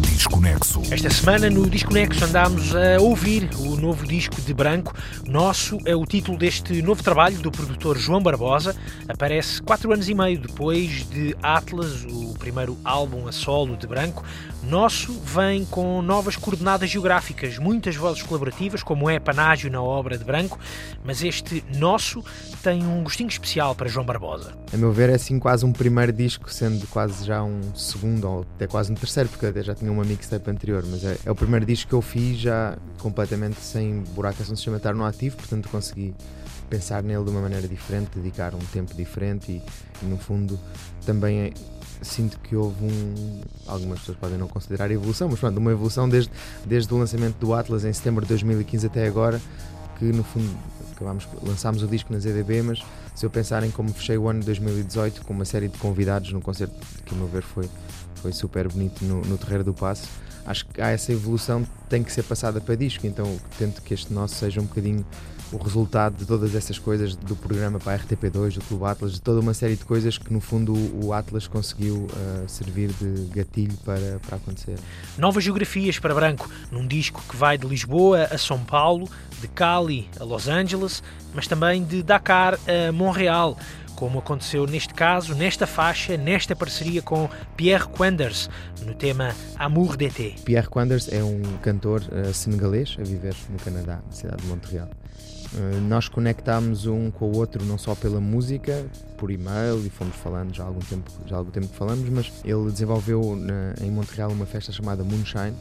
Desconexo. Esta semana no Desconexo andámos a ouvir o novo disco de Branco. Nosso é o título deste novo trabalho do produtor João Barbosa. Aparece quatro anos e meio depois de Atlas, o primeiro álbum a solo de Branco. Nosso vem com novas coordenadas geográficas, muitas vozes colaborativas, como é panágio na obra de Branco, mas este Nosso tem um gostinho especial para João Barbosa. A meu ver, é assim quase um primeiro disco, sendo quase já um segundo ou até quase um terceiro, porque até já tinha uma mixtape anterior, mas é, é o primeiro disco que eu fiz já completamente sem buracos no sistema estar no ativo, portanto consegui pensar nele de uma maneira diferente, dedicar um tempo diferente e, e no fundo também é, sinto que houve um. Algumas pessoas podem não considerar evolução, mas pronto, uma evolução desde, desde o lançamento do Atlas em setembro de 2015 até agora, que no fundo acabámos, lançámos o disco na ZDB, mas se eu pensar em como fechei o ano de 2018 com uma série de convidados num concerto que, a meu ver, foi, foi super bonito no, no Terreiro do Passo, acho que há essa evolução tem que ser passada para disco, então tento que este nosso seja um bocadinho o resultado de todas essas coisas do programa para a RTP2, do Clube Atlas, de toda uma série de coisas que no fundo o Atlas conseguiu uh, servir de gatilho para, para acontecer. Novas geografias para Branco, num disco que vai de Lisboa a São Paulo, de Cali a Los Angeles, mas também de Dakar a Montreal como aconteceu neste caso, nesta faixa, nesta parceria com Pierre Quanders, no tema Amour d'été. Pierre Quanders é um cantor uh, senegalês a viver no Canadá, na cidade de Montreal. Eh, nós conectámos um com o outro não só pela música, por e-mail e fomos falando já há algum tempo, já há algum tempo que falamos, mas ele desenvolveu na, em Montreal uma festa chamada Moonshine,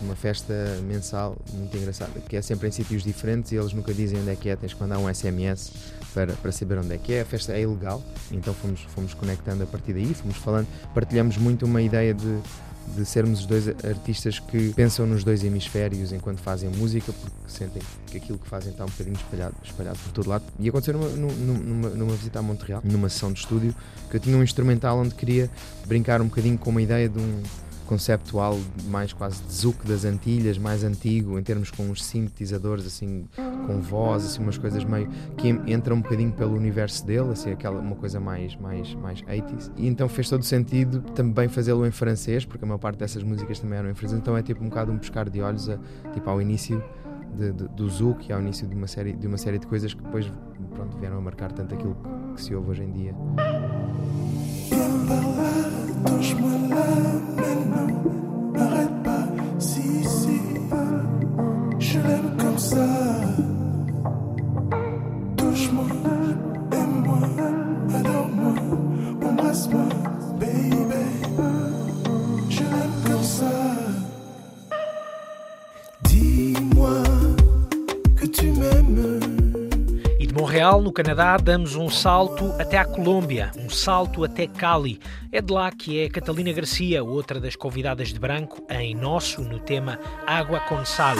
uma festa mensal muito engraçada, que é sempre em sítios diferentes e eles nunca dizem onde é que é, tens que mandar um SMS para, para saber onde é que é. A festa é ilegal, então fomos, fomos conectando a partir daí, fomos falando, partilhamos muito uma ideia de de sermos os dois artistas que pensam nos dois hemisférios enquanto fazem música, porque sentem que aquilo que fazem está um bocadinho espalhado, espalhado por todo lado. E aconteceu numa, numa, numa visita a Montreal, numa sessão de estúdio, que eu tinha um instrumental onde queria brincar um bocadinho com uma ideia de um conceptual mais quase de zouk das Antilhas, mais antigo, em termos com uns sintetizadores assim, com voz, assim, umas coisas meio que entram um bocadinho pelo universo dele, assim, aquela, uma coisa mais, mais, mais 80s. E então fez todo sentido também fazê-lo em francês, porque a maior parte dessas músicas também eram em francês, então é tipo um bocado um pescar de olhos a, tipo, ao início de, de, do Zouk e ao início de uma, série, de uma série de coisas que depois pronto, vieram a marcar tanto aquilo que, que se ouve hoje em dia. Canadá, damos um salto até à Colômbia, um salto até Cali. É de lá que é Catalina Garcia, outra das convidadas de branco, em nosso, no tema Água com Sal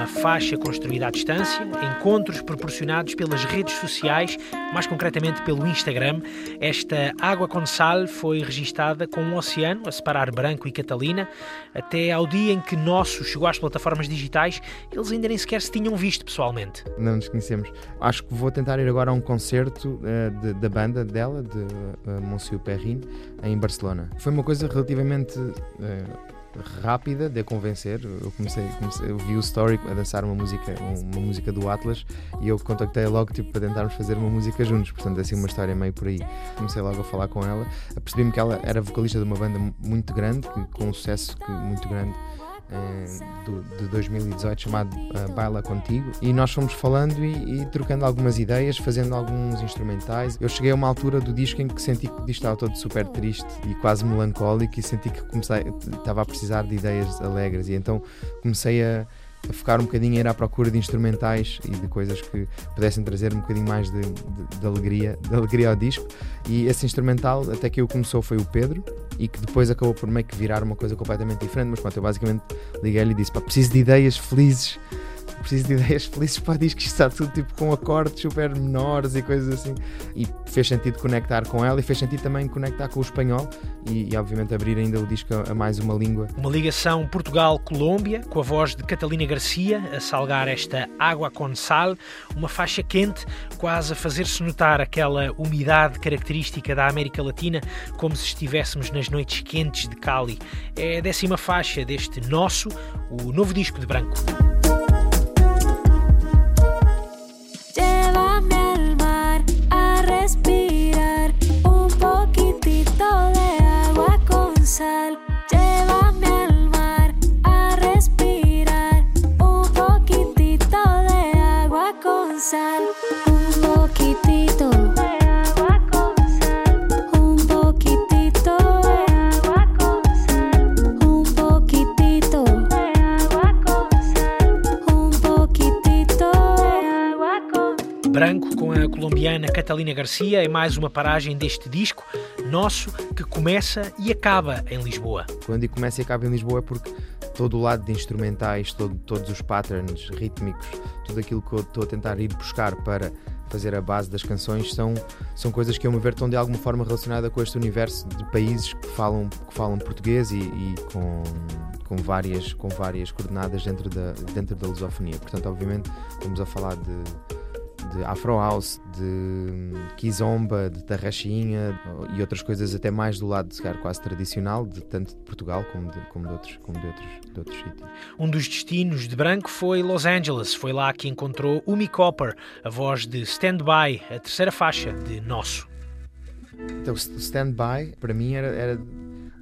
uma faixa construída à distância, encontros proporcionados pelas redes sociais, mais concretamente pelo Instagram. Esta Água com Sal foi registada com um oceano a separar Branco e Catalina, até ao dia em que Nosso chegou às plataformas digitais, eles ainda nem sequer se tinham visto pessoalmente. Não nos conhecemos. Acho que vou tentar ir agora a um concerto uh, de, da banda dela, de uh, Monsieur Perrin, em Barcelona. Foi uma coisa relativamente. Uh, rápida de a convencer. Eu comecei, comecei, eu vi o Story a dançar uma música, uma música do Atlas e eu contactei logo tipo, para tentarmos fazer uma música juntos. Portanto, é assim uma história meio por aí. Comecei logo a falar com ela, apercebi-me que ela era vocalista de uma banda muito grande, com um sucesso muito grande do, de 2018 chamado uh, Baila Contigo e nós fomos falando e, e, trocando algumas ideias, fazendo alguns instrumentais. Eu cheguei a uma altura do disco em que senti que o disco estava todo super triste e quase melancólico e senti que comecei, estava a precisar de ideias alegres e então comecei a a focar um bocadinho a ir à procura de instrumentais e de coisas que pudessem trazer um bocadinho mais de, de, de, alegria, de alegria ao disco. E esse instrumental, até que eu começou, foi o Pedro, e que depois acabou por meio que virar uma coisa completamente diferente. Mas pronto, eu basicamente liguei-lhe e disse: pá, preciso de ideias felizes preciso de ideias felizes para discos, está tudo tipo com acordes super menores e coisas assim. E fez sentido conectar com ela e fez sentido também conectar com o espanhol e, e obviamente abrir ainda o disco a, mais uma língua. Uma ligação Portugal-Colômbia, com a voz de Catalina Garcia a salgar esta água com sal, uma faixa quente, quase a fazer-se notar aquela umidade característica da América Latina, como se estivéssemos nas noites quentes de Cali. É a décima faixa deste nosso, o novo disco de. Branco colombiana Catalina Garcia é mais uma paragem deste disco nosso que começa e acaba em Lisboa. Quando começa e acaba em Lisboa é porque todo o lado de instrumentais, todo, todos os patterns rítmicos, tudo aquilo que eu estou a tentar ir buscar para fazer a base das canções são, são coisas que, a meu ver, estão de alguma forma relacionadas com este universo de países que falam, que falam português e, e com, com, várias, com várias coordenadas dentro da, dentro da lusofonia. Portanto, obviamente, estamos a falar de de Afro House, de Kizomba, de Tarraxinha e outras coisas até mais do lado de quase tradicional, de tanto de Portugal como de, como de, outros, como de, outros, de outros sítios. Um dos destinos de Branco foi Los Angeles. Foi lá que encontrou Umi Copper, a voz de Stand By, a terceira faixa de Nosso. Então, Stand By, para mim, era, era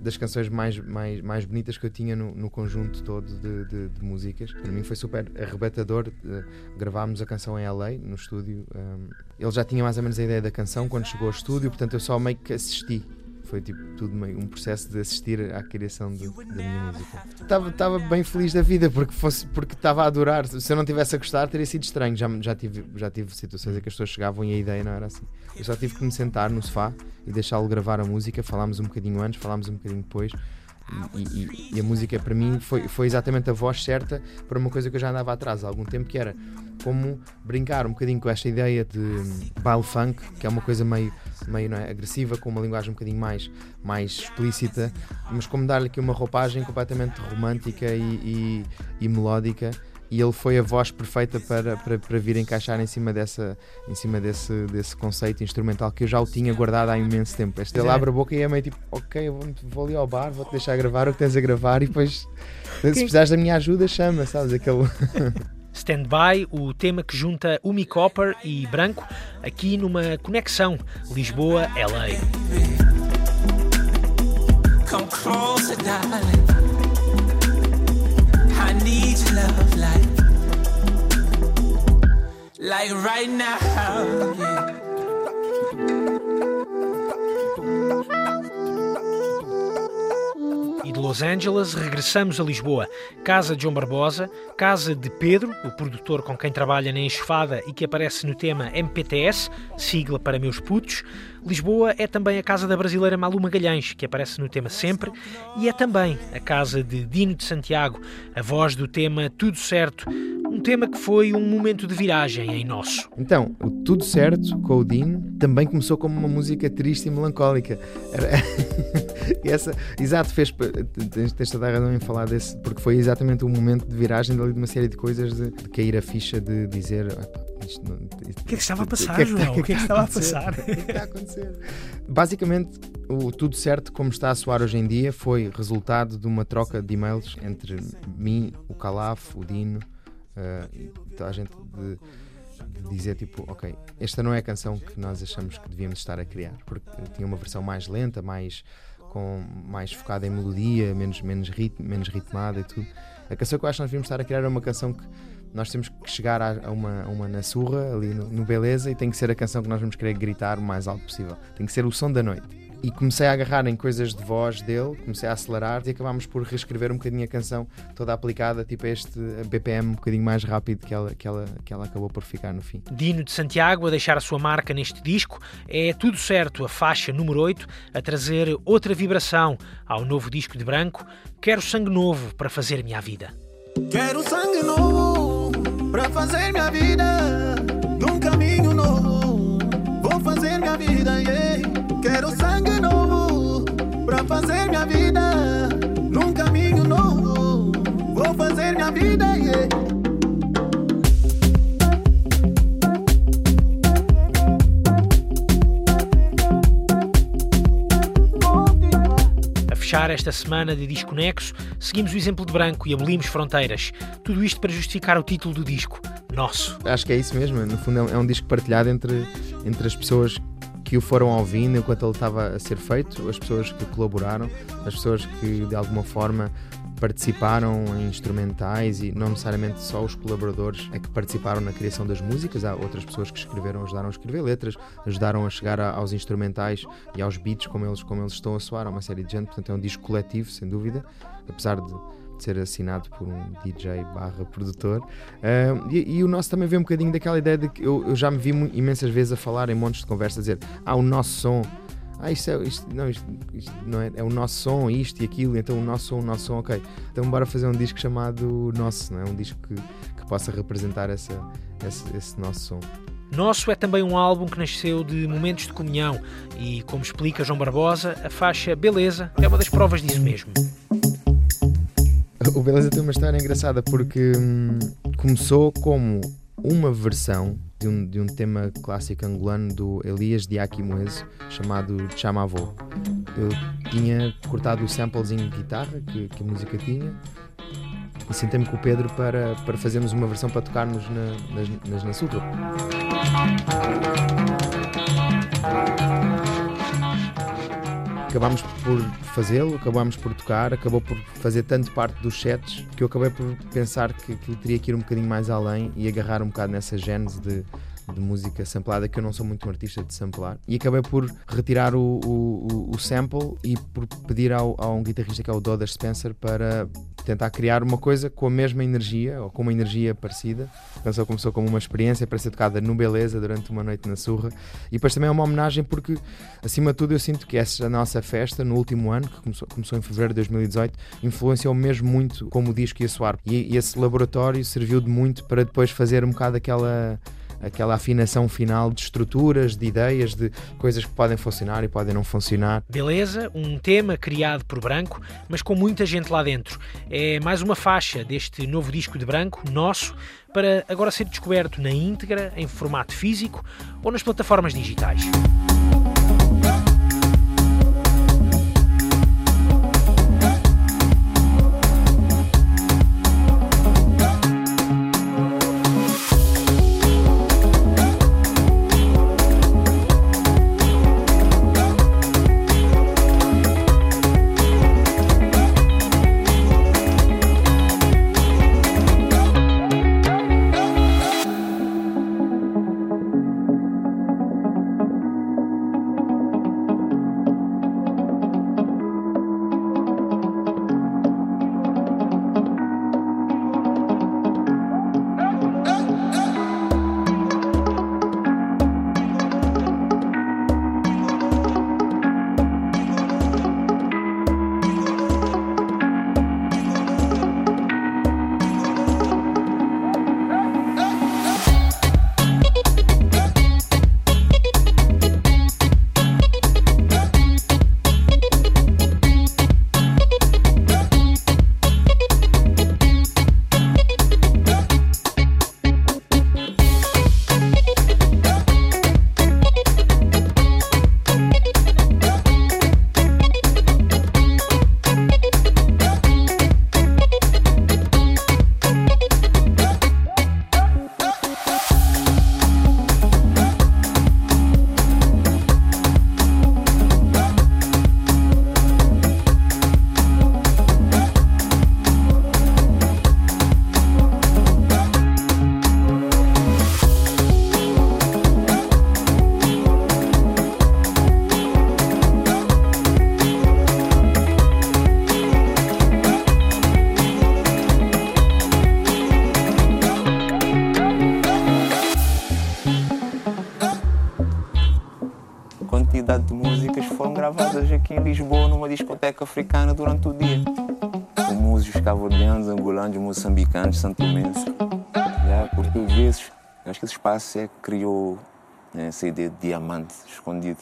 das canções mais, mais, mais bonitas que eu tinha no, no conjunto todo de, de, de, músicas. Para mim foi super arrebatador. Uh, gravámos a canção em LA, no estúdio. Um, ele já tinha mais ou menos a ideia da canção quando chegou ao estúdio, portanto eu só meio que assisti foi tipo tudo meio um processo de assistir à criação de, da minha música. Estava, estava bem feliz da vida porque fosse porque estava a adorar. Se eu não tivesse a gostar, teria sido estranho. Já, já, tive, já tive situações em que as pessoas chegavam e a ideia não era assim. Eu só tive que me sentar no sofá e deixá-lo gravar a música. Falámos um bocadinho antes, falámos um bocadinho depois. E, e, a música para mim foi, foi exatamente a voz certa para uma coisa que eu já andava atrás há algum tempo, que era como brincar um bocadinho com esta ideia de baile funk, que é uma coisa meio, meio é, agressiva, com uma linguagem um bocadinho mais, mais explícita, mas como dar-lhe aqui uma roupagem completamente romântica e, e melódica e ele foi a voz perfeita para, para, para vir encaixar em cima, dessa, em cima desse, desse conceito instrumental que eu já o tinha guardado há imenso tempo. Este ele abre a boca e é meio tipo, ok, vou, vou ali ao bar, vou-te deixar gravar o que tens a gravar e depois, se precisares da minha ajuda, chama, sabes? Aquele. Stand By, o tema que junta Umi Copper e Branco, aqui numa conexão Lisboa-LA. Come closer, darling. Like right now. E de Los Angeles regressamos a Lisboa, casa de João Barbosa, casa de Pedro, o produtor com quem trabalha na Enxofada e que aparece no tema MPTS, sigla para meus putos. Lisboa é também a casa da brasileira Malu Magalhães, que aparece no tema sempre, e é também a casa de Dino de Santiago, a voz do tema Tudo Certo, um tema que foi um momento de viragem em nosso. Então, o Tudo Certo, com o Dino, também começou como uma música triste e melancólica. Essa, exato, fez. Tens, tens toda a razão em falar desse, porque foi exatamente o momento de viragem dali de uma série de coisas de, de cair a ficha de dizer. Não, o que é que estava a passar, que é que, João? O que é que estava a passar? O que é que está a acontecer? Basicamente, o tudo certo, como está a soar hoje em dia, foi resultado de uma troca de e-mails entre mim, o Calaf, o Dino uh, e toda a gente de, de, dizer tipo, ok, esta não é a canção que nós achamos que devíamos estar a criar, porque tinha uma versão mais lenta, mais com mais focada em melodia, menos menos ritmo, menos ritmada e tudo. A canção que eu acho que nós devíamos estar a criar é uma canção que nós temos que chegar a, uma, a uma na surra, ali no, no, Beleza, e tem que ser a canção que nós vamos querer gritar o mais alto possível. Tem que ser o som da noite e comecei a agarrar em coisas de voz dele, comecei a acelerar e acabámos por reescrever um bocadinho a canção toda aplicada, tipo este BPM um bocadinho mais rápido que ela, que ela, que ela acabou por ficar no fim. Dino de Santiago a deixar a sua marca neste disco, é tudo certo a faixa número 8 a trazer outra vibração ao novo disco de branco. Quero sangue novo para fazer minha vida. Quero sangue novo Pra fazer minha vida esta semana de Disco Nexo, seguimos o exemplo de Branco e abolimos fronteiras. Tudo isto para justificar o título do disco, Nosso. Acho que é isso mesmo. No fundo, é um disco partilhado entre, entre as pessoas que o foram ouvindo enquanto ele estava a ser feito, as pessoas que colaboraram, as pessoas que de alguma forma participaram em instrumentais e não necessariamente só os colaboradores é que participaram na criação das músicas, há outras pessoas que escreveram, ajudaram a escrever letras, ajudaram a chegar a, aos instrumentais e aos beats como eles, como eles estão a soar, há uma série de gente, portanto é um disco coletivo, sem dúvida, apesar de ser assinado por um DJ barra produtor. Uh, e, e, o nosso também vem um bocadinho daquela ideia de que eu, eu já me vi imensas vezes a falar em montes de conversas, dizer, ah, o nosso som ah, isto, é, isto, não, isto, isto, não é, é o nosso som, isto e aquilo, então o nosso som, o nosso som, ok. Então bora fazer um disco chamado Nosso, não é? Um disco que, que possa representar essa, esse, esse nosso som. Nosso é também um álbum que nasceu de momentos de comunhão e, como explica João Barbosa, a faixa Beleza é uma das provas disso mesmo. O Beleza tem uma história engraçada porque hum, começou como uma versão de um, de um tema clássico angolano do Elias de Aquimoeso chamado Chamavô. Eu tinha cortado o samplezinho de guitarra que, que a música tinha e sentei-me com o Pedro para, para fazermos uma versão para tocarmos na, nas, nas na surra acabámos por fazê-lo, acabámos por tocar, acabou por fazer tanto parte dos sets que eu acabei por pensar que aquilo teria que ir um bocadinho mais além e agarrar um bocado nessa gênese de, de música samplada, que eu não sou muito um artista de samplar. E acabei por retirar o, o, o sample e por pedir ao, a um guitarrista que é o Doda Spencer para tentar criar uma coisa com a mesma energia ou com uma energia parecida. A canção começou como uma experiência para ser tocada no Beleza durante uma noite na Surra e depois também é uma homenagem porque, acima de tudo, eu sinto que essa nossa festa no último ano, que começou, começou em fevereiro de 2018, influenciou mesmo muito como o disco ia soar. E, e esse laboratório serviu de muito para depois fazer um bocado aquela aquela afinação final de estruturas, de ideias, de coisas que podem funcionar e podem não funcionar. Beleza, um tema criado por Branco, mas com muita gente lá dentro. É mais uma faixa deste novo disco de Branco, nosso, para agora ser descoberto na íntegra, em formato físico ou nas plataformas digitais. Africana durante o dia. Com músicos cabo-verdianos, angolanos, moçambicanos, santomenses. Yeah, Porque, por vezes, acho que esse espaço é que criou né, essa ideia de diamante escondido.